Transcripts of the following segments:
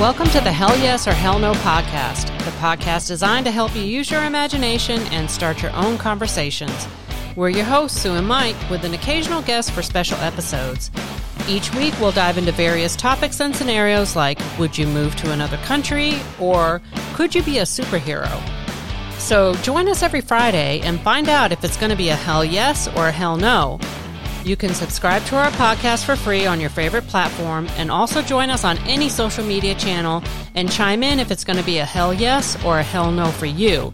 Welcome to the Hell Yes or Hell No podcast, the podcast designed to help you use your imagination and start your own conversations. We're your hosts, Sue and Mike, with an occasional guest for special episodes. Each week, we'll dive into various topics and scenarios like Would you move to another country? or Could you be a superhero? So join us every Friday and find out if it's going to be a hell yes or a hell no. You can subscribe to our podcast for free on your favorite platform and also join us on any social media channel and chime in if it's going to be a hell yes or a hell no for you.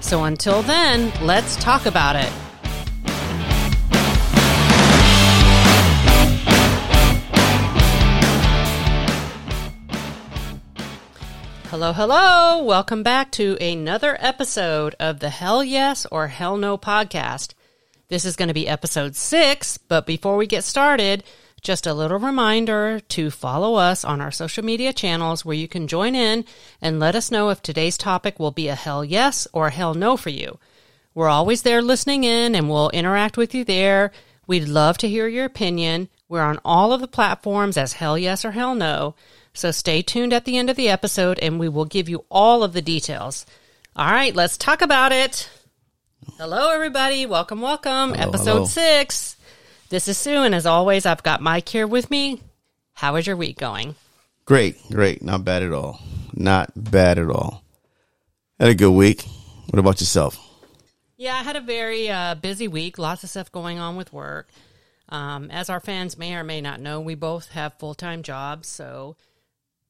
So until then, let's talk about it. Hello, hello. Welcome back to another episode of the Hell Yes or Hell No podcast. This is going to be episode six, but before we get started, just a little reminder to follow us on our social media channels where you can join in and let us know if today's topic will be a hell yes or a hell no for you. We're always there listening in and we'll interact with you there. We'd love to hear your opinion. We're on all of the platforms as hell yes or hell no. So stay tuned at the end of the episode and we will give you all of the details. All right, let's talk about it. Hello, everybody. Welcome, welcome. Hello, episode hello. six. This is Sue, and as always, I've got Mike here with me. How is your week going? Great, great. Not bad at all. Not bad at all. Had a good week. What about yourself? Yeah, I had a very uh, busy week. Lots of stuff going on with work. Um, as our fans may or may not know, we both have full time jobs, so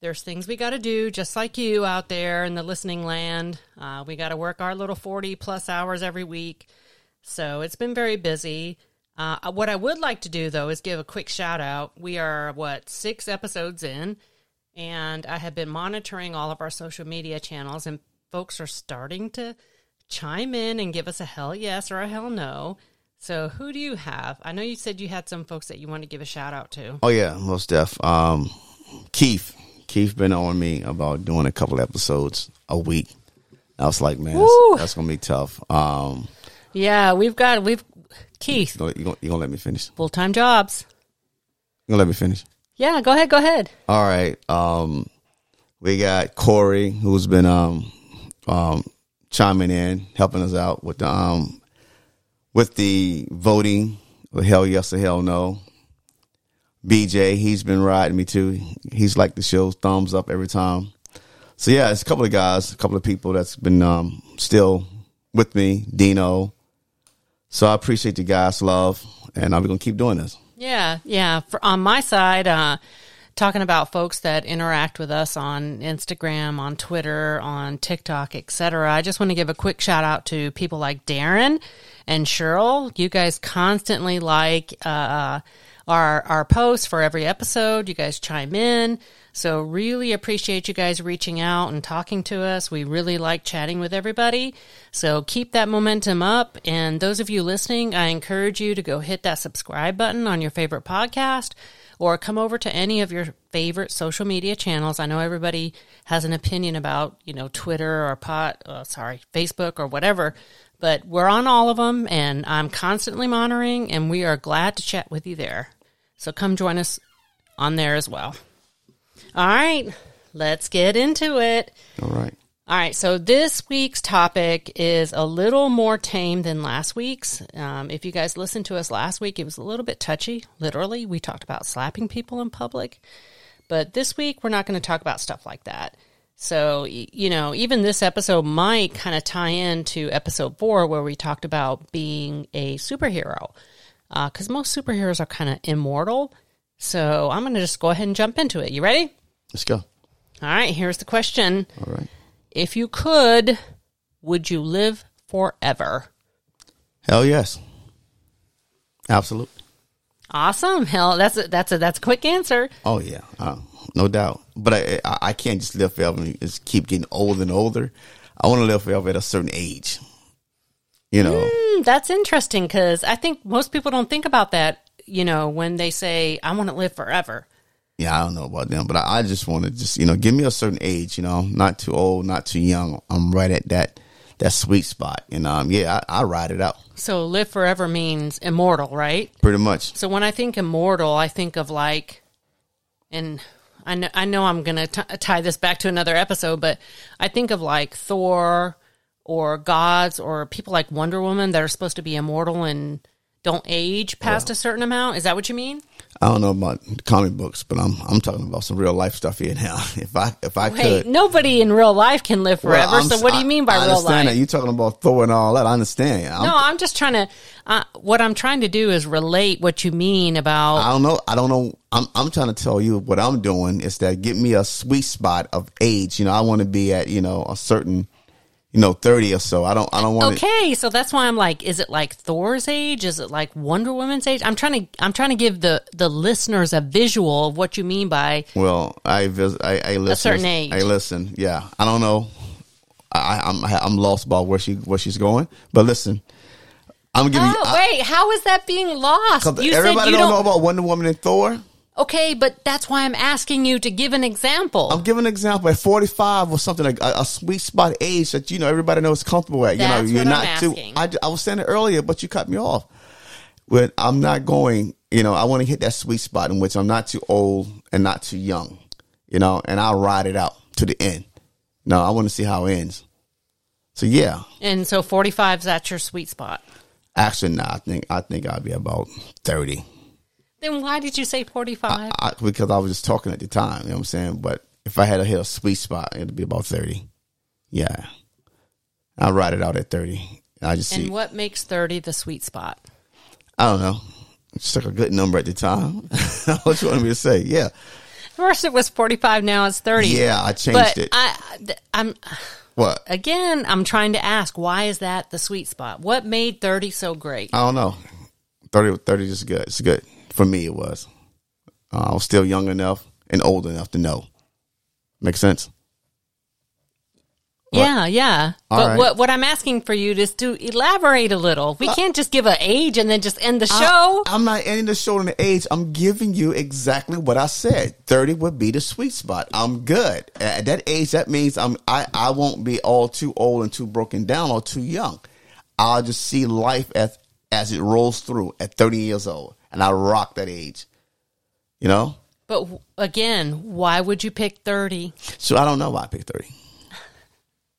there's things we got to do, just like you out there in the listening land. Uh, we got to work our little 40 plus hours every week. So it's been very busy. Uh, what I would like to do, though, is give a quick shout out. We are, what, six episodes in, and I have been monitoring all of our social media channels, and folks are starting to chime in and give us a hell yes or a hell no. So, who do you have? I know you said you had some folks that you want to give a shout out to. Oh yeah, most def. Um, Keith, Keith been on me about doing a couple episodes a week. I was like, man, that's, that's gonna be tough. Um, Yeah, we've got, we've, Keith, you gonna, you gonna, you gonna let me finish? full time jobs. You gonna let me finish? Yeah, go ahead, go ahead. All right. Um, we got Corey, who's been um, um, chiming in, helping us out with the um, with the voting. The Hell yes or hell no. BJ, he's been riding me too. He's like the show's thumbs up every time. So yeah, it's a couple of guys, a couple of people that's been um, still with me. Dino. So I appreciate you guys' love, and I'm gonna keep doing this. Yeah, yeah. For, on my side, uh, talking about folks that interact with us on Instagram, on Twitter, on TikTok, etc. I just want to give a quick shout out to people like Darren and Cheryl. You guys constantly like uh, our our posts for every episode. You guys chime in. So really appreciate you guys reaching out and talking to us. We really like chatting with everybody. So keep that momentum up. And those of you listening, I encourage you to go hit that subscribe button on your favorite podcast or come over to any of your favorite social media channels. I know everybody has an opinion about, you know, Twitter or pot, uh, sorry, Facebook or whatever, but we're on all of them and I'm constantly monitoring and we are glad to chat with you there. So come join us on there as well. All right, let's get into it. All right. All right, so this week's topic is a little more tame than last week's. Um, if you guys listened to us last week, it was a little bit touchy. Literally, we talked about slapping people in public. But this week, we're not going to talk about stuff like that. So, you know, even this episode might kind of tie into episode four, where we talked about being a superhero. Because most superheroes are kind of immortal. So, I'm going to just go ahead and jump into it. You ready? Let's go. All right, here's the question. All right. If you could, would you live forever? Hell yes. Absolutely. Awesome. Hell, that's a, that's a that's a quick answer. Oh yeah, uh, no doubt. But I, I I can't just live forever and just keep getting older and older. I want to live forever at a certain age. You know, Hmm, that's interesting because I think most people don't think about that. You know, when they say I want to live forever. yeah, I don't know about them, but I, I just want to just you know give me a certain age. You know, not too old, not too young. I'm right at that that sweet spot, and um, yeah, I, I ride it out So live forever means immortal, right? pretty much. So when I think immortal, I think of like, and I know I know I'm going to tie this back to another episode, but I think of like Thor or gods or people like Wonder Woman that are supposed to be immortal and don't age past a certain amount. Is that what you mean? I don't know about comic books, but I'm I'm talking about some real life stuff here now. If I if I Wait, could, nobody in real life can live forever. Well, so what do you mean by I, I real understand life? That. You talking about Thor and all that? I understand. I'm, no, I'm just trying to. Uh, what I'm trying to do is relate what you mean about. I don't know. I don't know. I'm I'm trying to tell you what I'm doing is that give me a sweet spot of age. You know, I want to be at you know a certain, you know, thirty or so. I don't I don't want. Okay, so that's why I'm like, is it like Thor's age? Is it like Wonder Woman's age? I'm trying to I'm trying to give the the listeners a visual of what you mean by Well, I vis- I, I listen. certain age. I listen. Yeah, I don't know. I, I'm I'm lost about where she where she's going. But listen, I'm giving you. Oh, I- wait, how is that being lost? You everybody said you don't, don't know about Wonder Woman and Thor. Okay, but that's why I'm asking you to give an example. I'm giving an example. At 45 or something, like a, a sweet spot age that you know everybody knows comfortable at. You know, you're not I'm too. I, I was saying it earlier, but you cut me off. But I'm not going. You know, I want to hit that sweet spot in which I'm not too old and not too young. You know, and I'll ride it out to the end. No, I want to see how it ends. So yeah, and so 45 is that your sweet spot. actually, no, I think I think I'll be about 30. Then why did you say 45? I, because I was just talking at the time. You know what I'm saying? But if I had to hit a sweet spot, it'd be about 30. Yeah. I'll ride it out at 30. I just see, and what makes 30 the sweet spot? I don't know. It's like a good number at the time. what you want me to say? Yeah. First it was 45, now it's 30. Yeah, I changed but it. I, I'm. What? again, I'm trying to ask, why is that the sweet spot? What made 30 so great? I don't know. 30, 30 is good. It's good. For me, it was. Uh, I was still young enough and old enough to know. Make sense? Yeah, yeah. All but right. what what I'm asking for you is to elaborate a little. We can't just give an age and then just end the show. I, am not ending the show on the age. I'm giving you exactly what I said. 30 would be the sweet spot. I'm good. At that age, that means I'm I, I won't be all too old and too broken down or too young. I'll just see life as as it rolls through at 30 years old. And I rock that age. You know? but again, why would you pick 30? So I don't know why I picked 30.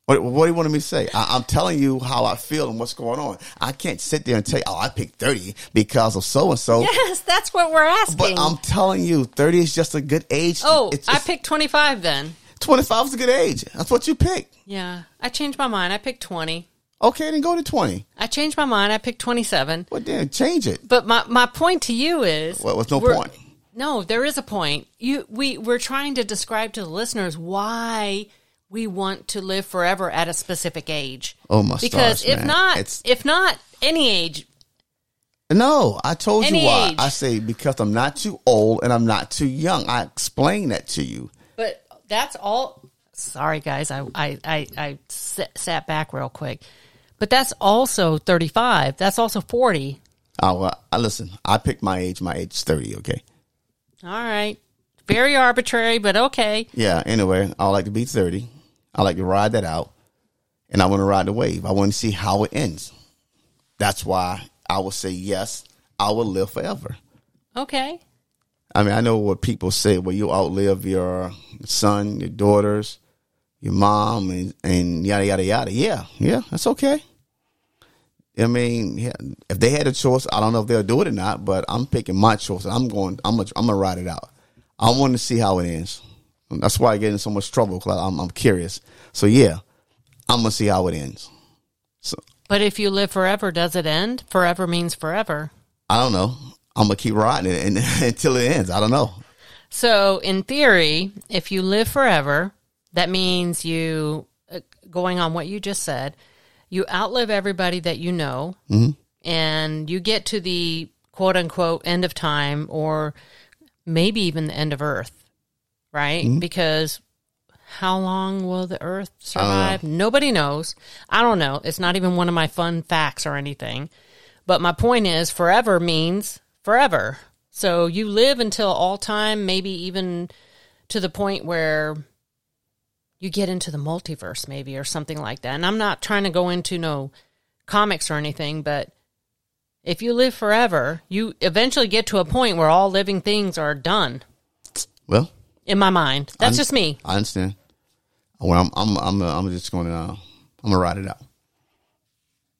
What, what do you want me to say? I, I'm telling you how I feel and what's going on. I can't sit there and tell you, oh, I picked 30 because of so and so. Yes, that's what we're asking. But I'm telling you, 30 is just a good age. oh, It's I picked 25 then. 25 is a good age. That's what you picked. Yeah, I changed my mind. I picked 20. Okay, then go to 20. I changed my mind. I picked 27. Well, then change it. But my, my point to you is Well, what's no point? No, there is a point. You we we're trying to describe to the listeners why we want to live forever at a specific age. Oh, my Because stars, if man. not, It's- if not any age, No, I told you why. age. I say because I'm not too old and I'm not too young. I explained that to you. but that's all. Sorry, guys, I I I sat back real quick. But that's also thirty five. That's also forty. Oh, well, I listen. I picked my age. My age is 30. Okay. All right, very arbitrary, but okay. Yeah. Anyway, I like to be 30. I like to ride that out, and I want to ride the wave. I want to see how it ends. That's why I will say yes. I will live forever. Okay. I mean, I know what people say. Well, you outlive your son, your daughters, your mom, and, and yada yada yada. Yeah, yeah, that's okay. I mean, if they had a choice, I don't know if they'll do it or not, but I'm picking my choice. I'm going. I'm gonna, I'm gonna ride it out. I want to see how it ends. And that's why I get in so much trouble because I'm, I'm curious. So yeah, I'm gonna see how it ends. So But if you live forever, does it end? Forever means forever. I don't know. I'm gonna keep riding it and, until it ends. I don't know. So, in theory, if you live forever, that means you, uh, going on what you just said, you outlive everybody that you know, and you get to the quote unquote end of time or maybe even the end of Earth, right? Because how long will the Earth survive? Nobody knows. I don't know. It's not even one of my fun facts or anything. But my point is, forever means forever. So you live until all time, maybe even to the point where you get into the multiverse, maybe, or something like that. And I'm not trying to go into no comics or anything, but if you live forever, you eventually get to a point where all living things are done. Well, in my mind. That's just me. I understand. Well, I'm I'm I'm I'm just going to uh, I'm gonna ride it out.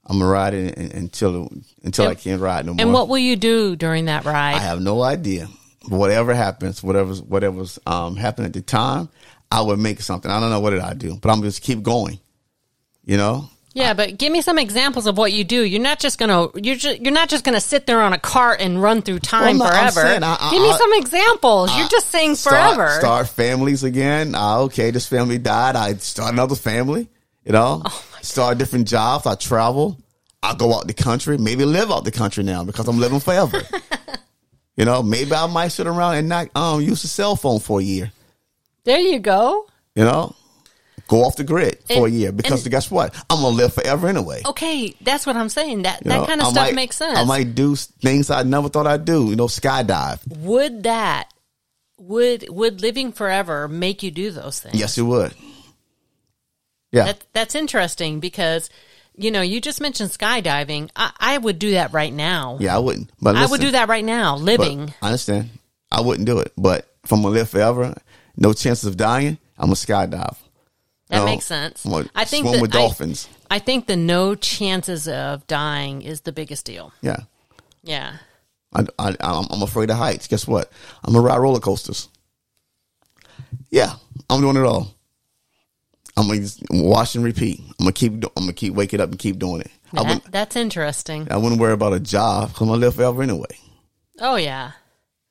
I'm gonna ride it un- until until I can't ride no more. And what will you do during that ride? I have no idea. Whatever happens, whatever's whatever's um, happening at the time, I would make something. I don't know what did I do, but I'm just keep going. You know, yeah, but give me some examples of what you do. You're not just gonna you're just, you're not just gonna sit there on a cart and run through time Well, no, forever. saying I- give me some examples. you're just saying start, forever. Start families again. Ah, okay, this family died. I start another family. You know, Oh start different jobs. I travel. I go out the country. Maybe live out the country now because I'm living forever. you know, maybe I might sit around and not um use the cell phone for a year. There you go. You know, go off the grid for a year because and- guess what? I'm gonna live forever anyway. Okay, that's what I'm saying. That You that know, kind of I stuff might- makes sense. I might do things I never thought I'd do. You know, skydive. would that would would living forever make you do those things? Yes, it would. Yeah, That, that's interesting because you know you just mentioned skydiving. I, I would do that right now. yeah, I wouldn't. But I would do that right now, living. I understand. I wouldn't do it. But if I'm gonna live forever, no chances of dying, I'm gonna skydive. that No, makes sense. I think swim that with dolphins. I, think the no chances of dying is the biggest deal. yeah. Yeah. I, I, I'm, afraid of heights. Guess what? I'm gonna ride roller coasters. Yeah, I'm doing it all. I'm gonna watch and repeat. I'm gonna keep. I'm gonna keep waking up and keep doing it. That, that's interesting. I wouldn't worry about a job because I'm gonna live forever anyway. Oh yeah.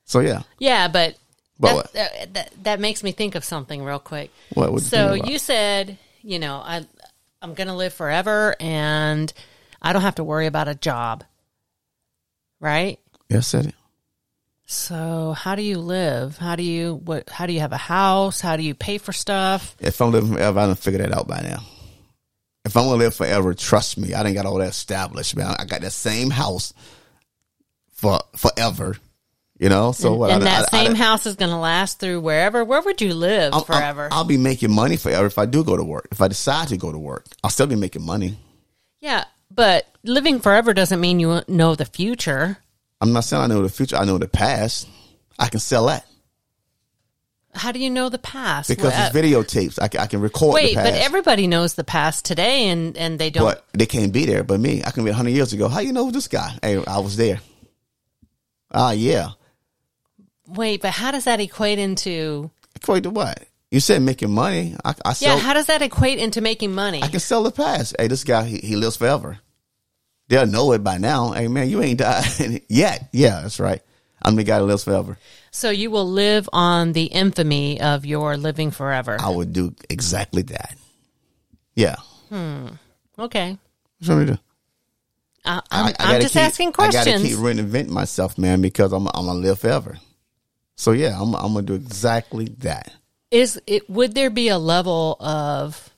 So yeah. Yeah, but But that, that, that makes me think of something real quick. What would so you said, you know, I I'm going to live forever and I don't have to worry about a job. Right? Yeah, I said it. So how do you live? How do you what how do you have a house? How do you pay for stuff? If I'm living forever, I done figure that out by now. If I'm gonna live forever, trust me, I didn't got all that established, man. I got that same house for forever. You know, so what? and I- that I- I- same house is going to last through wherever. Where would you live I'm- forever? I'll be making money forever if I do go to work. If I decide to go to work, I'll still be making money. yeah, but living forever doesn't mean you know the future. I'm not saying I know the future. I know the past. I can sell that How do you know the past? because Well, it's videotapes. I can, I can record Wait, the past. but everybody knows the past today, and and they don't. but they can't be there. But me, I can be hundred years ago. How you know this guy? Hey, I was there. Ah, yeah. Wait, but how does that equate into? Equate to what? You said making money. I, I Yeah, how does that equate into making money? I can sell the past. Hey, this guy, he, he lives forever. They'll know it by now. Hey, man, you ain't died yet. Yeah, that's right. I'm the guy that lives forever. So you will live on the infamy of your living forever. I would do exactly that. Yeah. Hmm. Okay, What's wrong with you? I, I- I'm, I I'm just keep- asking I gotta questions. keep reinventing myself, man, because I'm I'm gonna live forever. So yeah, I'm I'm gonna do exactly that. Is it? Would there be a level of?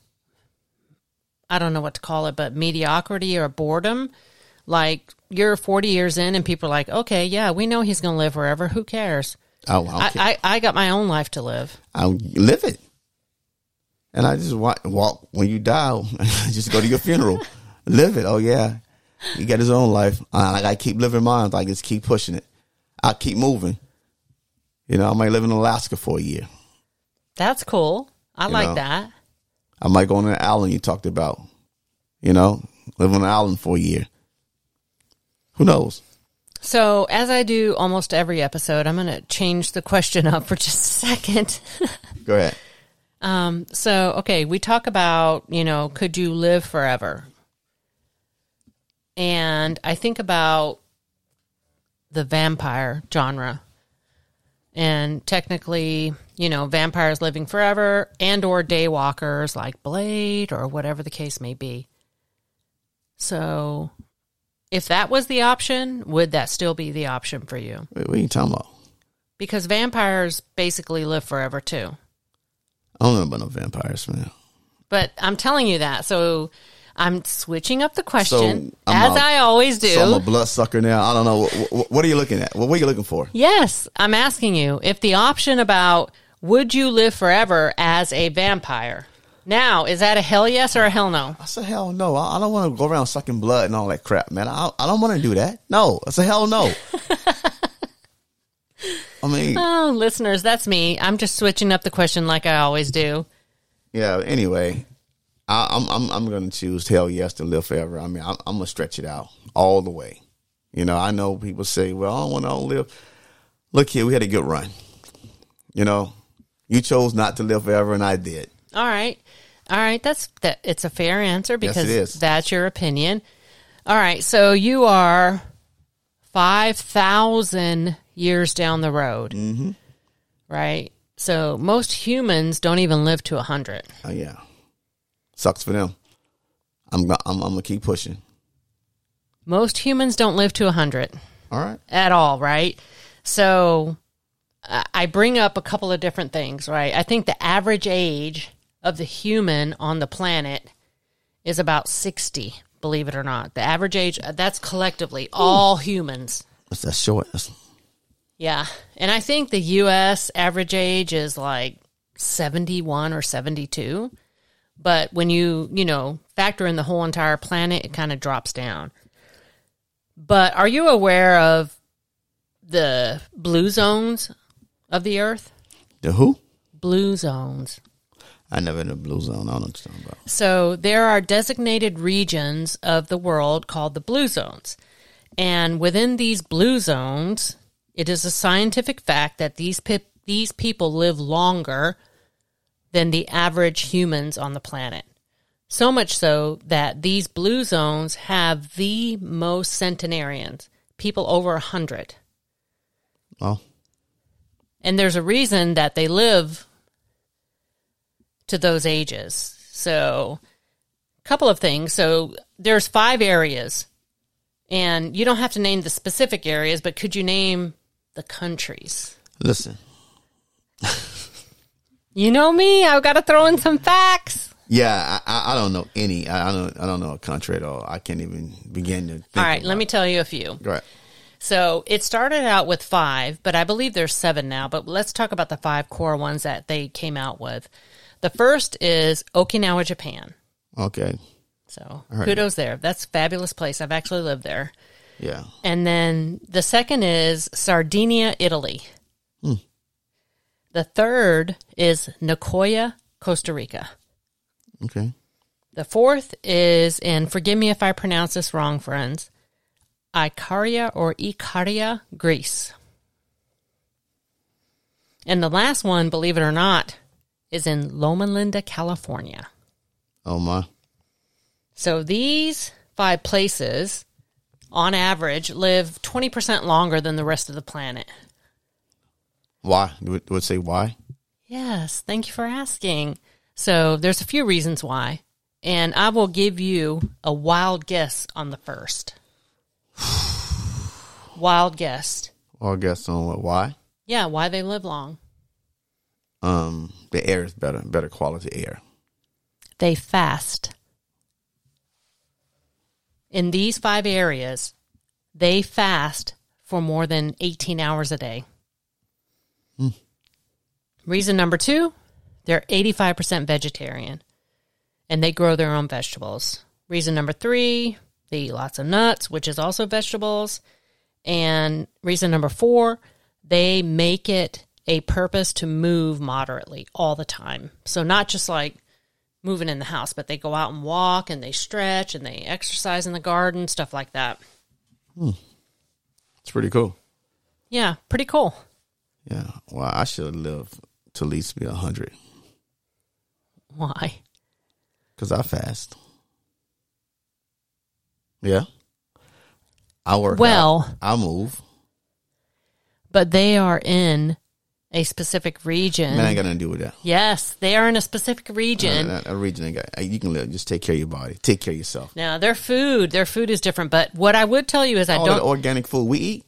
I don't know what to call it, but mediocrity or boredom. Like you're 40 years in, and people are like, "Okay, yeah, we know he's going to live forever. Who cares?" I, I, I, I, I got my own life to live. I live it, and I just walk, walk when you die. just go to your funeral, live it. Oh yeah, he got his own life. I, I keep living mine. I just keep pushing it. I keep moving. You know, I might live in Alaska for a year. That's cool. I like know. that. I might go on an island you talked about. You know, live on an island for a year. Who knows? So, as I do almost every episode, I'm going to change the question up for just a second. Go ahead. um, so, okay, we talk about, you know, could you live forever? And I think about the vampire genre. And technically, you know, vampires living forever and or daywalkers like Blade or whatever the case may be. So, if that was the option, would that still be the option for you? Wait, what are you talking about? Because vampires basically live forever too. I don't know about no vampires, man. But I'm telling you that. So I'm switching up the question, So, as a- I always do. So I'm a bloodsucker now. I don't know. What, what, what are you looking at? What, what are you looking for? yes, I'm asking you if the option about would you live forever as a vampire? Now, is that a hell yes or a hell no? I said, hell no. I, I don't want to go around sucking blood and all that crap, man. I, I don't want to do that. No, I said, hell no. I mean, Oh, listeners, that's me. I'm just switching up the question like I always do. yeah. Anyway, I, I'm I'm I'm gonna choose hell yes to live forever. I mean, I'm, I'm gonna stretch it out all the way. You know, I know people say, "Well, I don't want to live." Look here, we had a good run. You know, you chose not to live forever, and I did. All right. All right, that's that it's a fair answer because is. that's your opinion. All right, so you are 5,000 years down the road. Mm-hmm. Right? So most humans don't even live to a 100. Oh yeah, sucks for them. I'm I'm, I'm gonna keep pushing. Most humans don't live to 100 All right. at all, right? So I bring up a couple of different things, right? I think the average age of the human on the planet is about 60, believe it or not. The average age, that's collectively all humans. That's that short. That's, Yeah. And I think the US average age is like 71 or 72. But when you, you know, factor in the whole entire planet, it kind of drops down. But are you aware of the blue zones of the earth? the who? Blue zones. I never in the blue zone. I don't know what you're talking about. So there are designated regions of the world called the blue zones. And within these blue zones, it is a scientific fact that these pe- these people live longer than the average humans on the planet. So much so that these blue zones have the most centenarians, people over 100. Oh, And there's a reason that they live to those ages. So, a couple of things. So, there's five areas. And you don't have to name the specific areas, but could you name the countries? listen. You know me, I've got to throw in some facts. Yeah, I, I, don't know any. I, I don't. I don't know a country at all. I can't even begin to. Think All right, let me tell you a few. Right. So it started out with five, but I believe there's seven now. But let's talk about the five core ones that they came out with. The first is Okinawa, Japan. Okay. So kudos there. That's a fabulous place. I've actually lived there. Yeah. And then the second is Sardinia, Italy. Hmm. The third is Nicoya, Costa Rica. Okay. The fourth is, and forgive me if I pronounce this wrong, friends, Icaria or Icaria, Greece. And the last one, believe it or not, is in Loma Linda, California. Oh my. So these five places, on average, live 20% longer than the rest of the planet. Why? Would, would say why? Yes, thank you for asking. So there's a few reasons why, and I will give you a wild guess on the first. wild guess. Wild guess on what? Why? Yeah, why they live long. Um, the air is better. Better quality air. They fast. In these five areas, they fast for more than 18 hours a day. Hmm. Reason number two, they're 85% vegetarian and they grow their own vegetables. Reason number three, they eat lots of nuts, which is also vegetables. And reason number four, they make it a purpose to move moderately all the time. So, not just like moving in the house, but they go out and walk and they stretch and they exercise in the garden, stuff like that. Hmm. It's pretty cool. Yeah, pretty cool. Yeah. Well, I should live to at least be a hundred Why? because I fast. Yeah. I work. Well- out. I move. But they are in a specific region. Man, I ain't got nothing to do with that. yes, they are in a specific region. Uh, that, that region got. You can live. Just take care of your body. Take care of yourself. Now, their food, their food is different. But what I would tell you is I All don't the organic food we eat.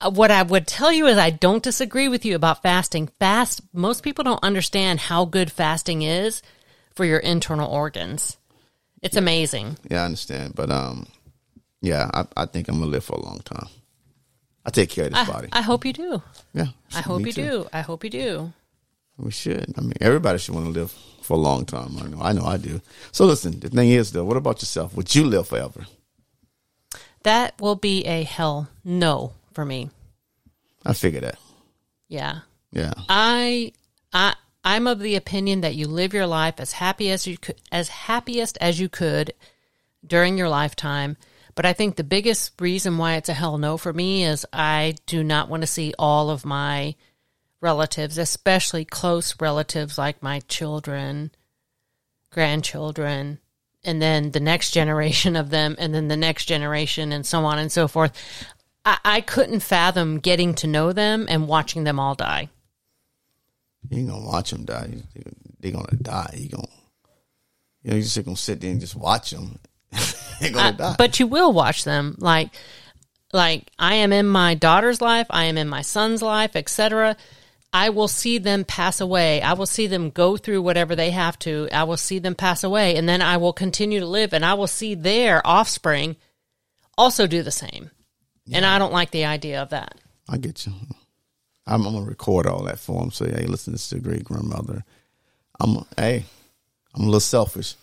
Uh, what I would tell you is I don't disagree with you about fasting. Fast, most people don't understand how good fasting is for your internal organs. It's amazing. Yeah, I understand, but um, yeah, I, I think I'm gonna live for a long time. I take care of this I, body. I hope you do. yeah, I hope you too. do. I hope you do. We should. I mean, everybody should want to live for a long time. I know. I know. I do. So listen. The thing is, though, what about yourself? Would you live forever? That will be a hell no for me. I figure that. Yeah. Yeah. I I I'm of the opinion that you live your life as happy as you could as happiest as you could during your lifetime. But I think the biggest reason why it's a hell no for me is I do not want to see all of my relatives, especially close relatives like my children, grandchildren, and then the next generation of them, and then the next generation, and so on and so forth. I, I couldn't fathom getting to know them and watching them all die. You ain't gonna watch them die. They're gonna die. You gonna, you know, you just gonna sit there and just watch them. They're gonna I- die. but you will watch them like like I am in my daughter's life, I am in my son's life, etc. I will see them pass away. I will see them go through whatever they have to. I will see them pass away and then I will continue to live and I will see their offspring also do the same. And I don't like the idea of that. I get you. I'm, I'm gonna record all that for him. Say, hey, listen, this is your great grandmother. I'm, hey, I'm a little selfish.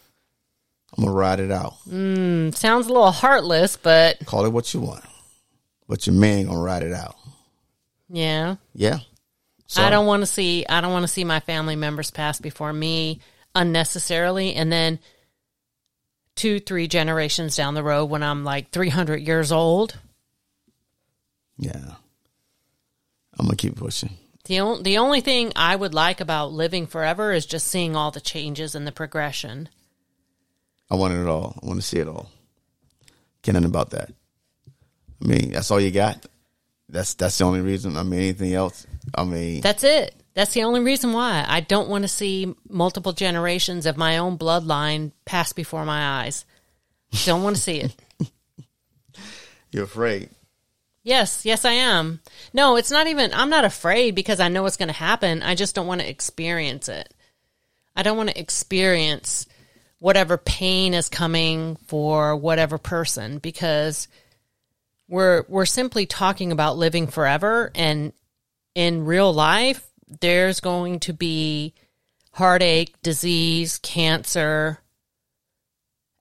I'm gonna ride it out. Hmm, sounds a little heartless, but Call it what you want, but your man gonna ride it out. yeah. Yeah. I don't want to see I don't want to see my family members pass before me unnecessarily and then two three generations down the road when I'm like 300 years old Yeah. I'm gonna keep pushing. the on, the only thing I would like about living forever is just seeing all the changes and the progression I want it all. I want to see it all. Can't about that. I mean, that's all you got. That's that's the only reason. I mean, anything else? I mean, that's it that's the only reason why I don't want to see multiple generations of my own bloodline pass before my eyes don't want to see it you're afraid. Yes, yes, I am. No, it's not even, I'm not afraid because I know what's going to happen. I just don't want to experience it. I don't want to experience whatever pain is coming for whatever person because we're we're simply talking about living forever and in real life there's going to be heartache, disease, cancer,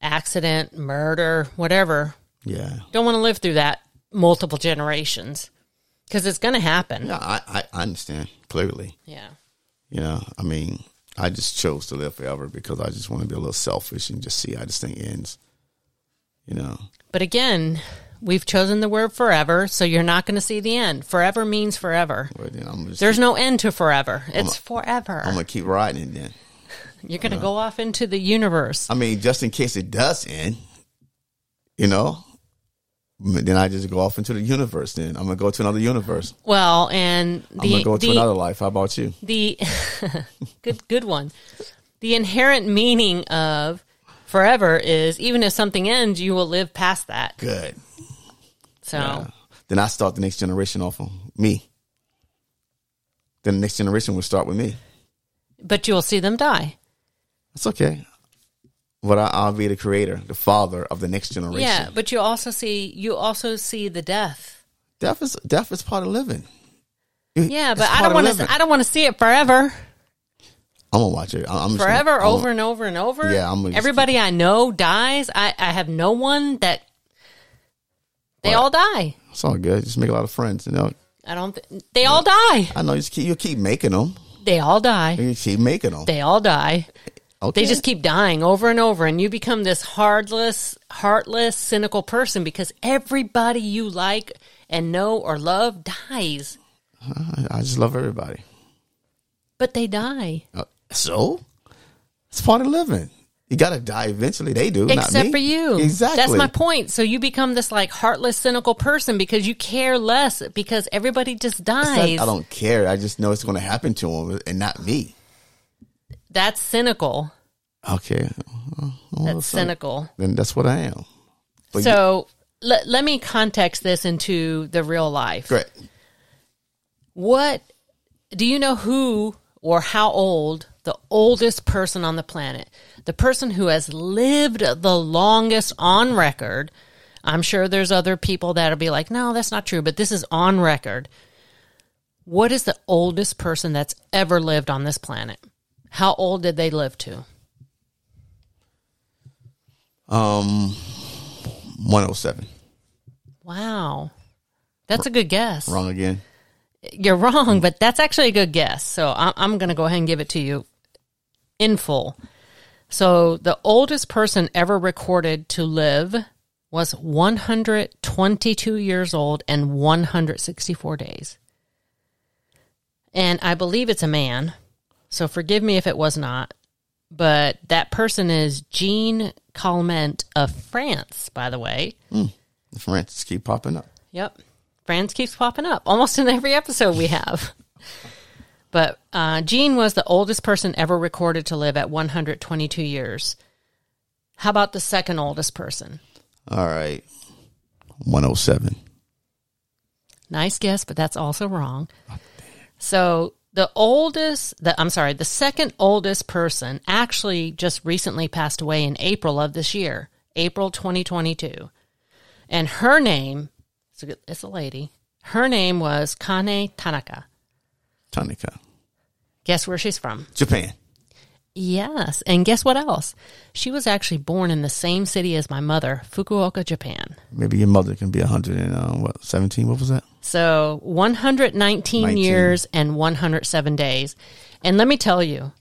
accident, murder, whatever Yeah. don't want to live through that multiple generations because it's going to happen. Yeah, I, I understand clearly. Yeah. You know, I mean, I just chose to live forever because I just want to be a little selfish and just see how this thing ends. You know, But again, we've chosen the word forever, so you're not going to see the end. Forever means forever. I'm just There's no end to forever. It's forever. I'm gonna keep riding it then. You're going to go off into the universe. I mean, just in case it does end, you know, then I just go off into the universe. Then I'm gonna go to another universe. Well, and I'm the gonna go to another life. How about you? the good good one. The inherent meaning of forever is even if something ends, you will live past that. Good. So Then I start the next generation off of me. Then the next generation will start with me. but you'll see them die. That's okay. But I, I'll be the creator, the father of the next generation. Yeah, but you also see you also see the death. Death is death is part of living. Yeah, It's but I don't want to. I don't want to see it forever, I'm gonna watch it. I'm just gonna- forever, I'm- over and over and over. Yeah, I'm Everybody I know dies. I I have no one that they all die. It's all good. Just make a lot of friends. You know, I don't. Th- they all die. I know you keep you keep making them. They all die. You keep making them. They all die. Okay. They just keep dying over and over, and you become this heartless, heartless, cynical person because everybody you like and know or love dies, I, just love everybody. but they die. Uh, so it's part of living. You got to die eventually. They do, not Except for you. Exactly. That's my point. So you become this like heartless, cynical person because you care less because everybody just It's not- dies. I don't care. I just know it's going to happen to them and not me. That's cynical. Okay. Well, That's cynical. Then that's what I am. But So let, let me context this into the real life. Great. What do you know who or how old the oldest person on the planet, the person who has lived the longest on record? I'm sure there's other people that'll be like, no, that's not true, but this is on record. What is the oldest person that's ever lived on this planet? How old did they live to? Um, 107. Wow. That's a good guess. Wrong again. You're wrong, but that's actually a good guess. So I'm, I'm going to go ahead and give it to you in full. So the oldest person ever recorded to live was 122 years old and 164 days. And I believe it's a man. So forgive me if it was not. But that person is Jean Calment of France, by the way. The Francis keep popping up. Yep. France keeps popping up almost in every episode we have. but uh, Jean was the oldest person ever recorded to live at 122 years. How about the second oldest person? All right. 107. Nice guess, but that's also wrong. So the oldest, the, I'm sorry, the second oldest person actually just recently passed away in April of this year, April 2022. And her name, it's a, it's a lady, her name was Kane Tanaka. Tanaka. Guess where she's from? Japan. Yes. And guess what else? She was actually born in the same city as my mother, Fukuoka, Japan. Maybe your mother can be 100 and, uh, what, 17? What was that? So 119 19. years and 107 days. And let me tell you,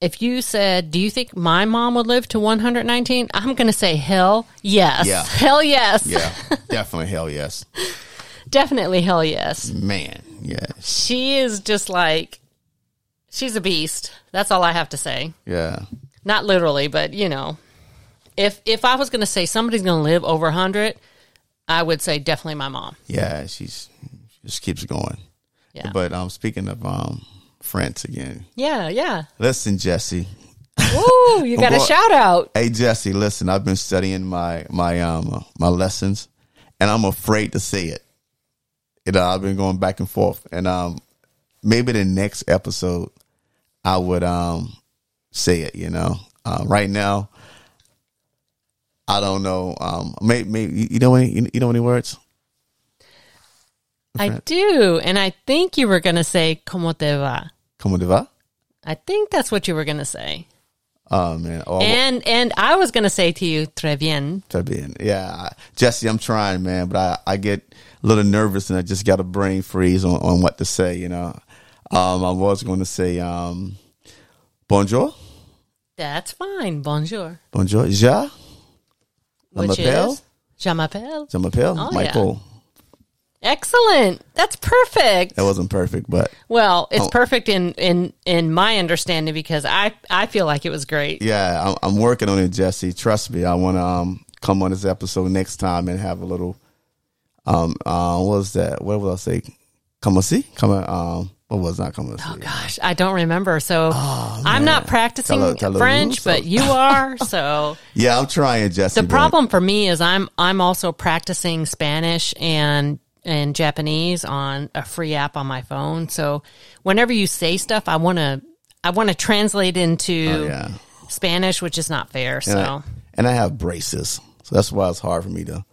if you said, Do you think my mom would live to 119? I'm going to say, Hell yes. Yeah. Hell yes. Yeah. definitely. Hell yes. Definitely hell yes. Man. Yeah. She is just like, she's a beast. That's all I have to say. Yeah. Not literally, but you know, if if I was going to say somebody's going to live over 100, I would say definitely my mom. Yeah. She's, she just keeps going. Yeah. But um, speaking of um, France again, Yeah, yeah. listen, Jesse. Ooh, you got a shout out. Hey Jesse, listen, I've been studying my my um my lessons, and I'm afraid to say it. You know, I've been going back and forth, and um maybe the next episode I would um say it. You know, uh, right now I don't know. Um, maybe, maybe you know any you know any words? I do. And I think you were going to say, como te va? Como te va? I think that's what you were going to say. Oh man, oh, And and I was going to say to you, très bien. be in. Yeah, Jesse, I'm trying, man, but I, I get a little nervous and I just got a brain freeze on, on what to say. You know, um, I was going to say um, bonjour, That's fine. Bonjour. bonjour, ja, Which m'appelle? is, je m'appelle. je m'appelle Oh, Michael. Excellent. That's perfect. That wasn't perfect, but Well, it's Oh. perfect in, in, in my understanding because I, I feel like it was great. yeah, I'm, I'm working on it, Jesse. Trust me. I want to um, come on this episode next time and have a little. Um, uh, what was that? What was I say? Come on, see, come on. Um, what was not coming oh, see? Oh gosh, I don't remember. So oh, I'm not practicing Tell her- tell her French, but you are. So Yeah, I'm trying, Jesse. the problem for me is I'm I'm also practicing Spanish and and Japanese on a free app on my phone. So whenever you say stuff, I want to I want to translate into Oh, yeah. Spanish, which is not fair. and So I, and I have braces, so that's why it's hard for me to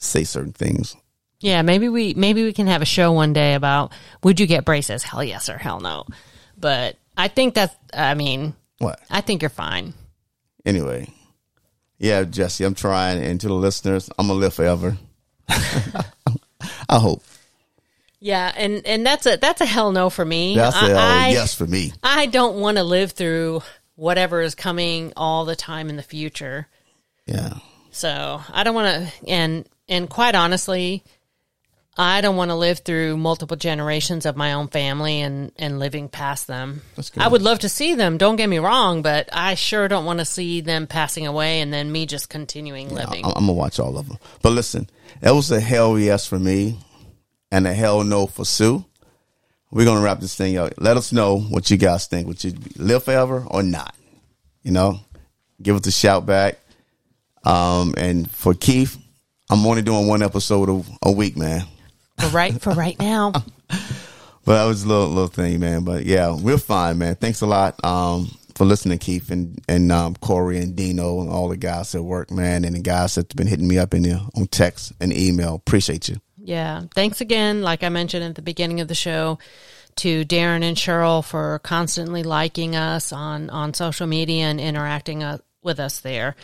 say certain things. Yeah, maybe we maybe we can have a show one day about would you get braces? Hell yes or hell no. But I think that's I mean What? I think you're fine. Anyway, yeah, Jesse, I'm trying, and to the listeners, I'm gonna live forever. I hope Yeah, and and that's a that's a hell no for me. that's a oh, I- yes for me. I don't want to live through whatever is coming all the time in the future. Yeah, So I don't want to, and and quite honestly, I don't want to live through multiple generations of my own family and and living past them. That's good. I would love to see them. Don't get me wrong, but I sure don't want to see them passing away and then me just continuing living. I'm, I'm gonna watch all of them. But listen, that was a hell yes for me, and a hell no for Sue. We're gonna wrap this thing up. Let us know what you guys think. Would you live forever or not? You know, give us a shout back. Um, and for Keith, I'm only doing one episode a, a week, man. For right for right now. But that was a little little thing, man. But yeah, we're fine, man. Thanks a lot um, for listening, Keith and and um, Corey and Dino and all the guys at work, man, and the guys that's been hitting me up in there on text and email. Appreciate you. Yeah. Thanks again, like I mentioned at the beginning of the show, to Darren and Cheryl for constantly liking us on, on social media and interacting uh, with us there.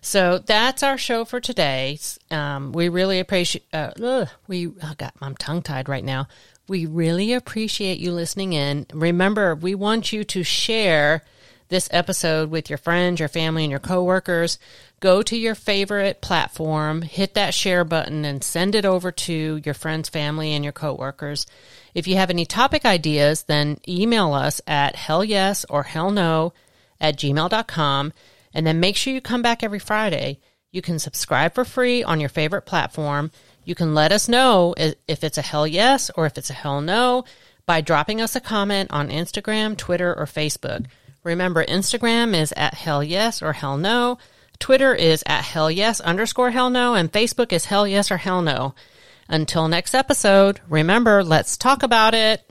So that's our show for today. Um, we really appreciate. Uh, we oh I'm tongue tied right now. We really appreciate you listening in. Remember, we want you to share this episode with your friends, your family, and your coworkers. Go to your favorite platform, hit that share button, and send it over to your friends, family, and your coworkers. If you have any topic ideas, then email us at hell yes or hell no at gmail.com. And then make sure you come back every Friday. You can subscribe for free on your favorite platform. You can let us know if it's a hell yes or if it's a hell no by dropping us a comment on Instagram, Twitter, or Facebook. Remember, Instagram is at hell yes or hell no. Twitter is at hell yes underscore hell no. And Facebook is hell yes or hell no. Until next episode, remember, let's talk about it.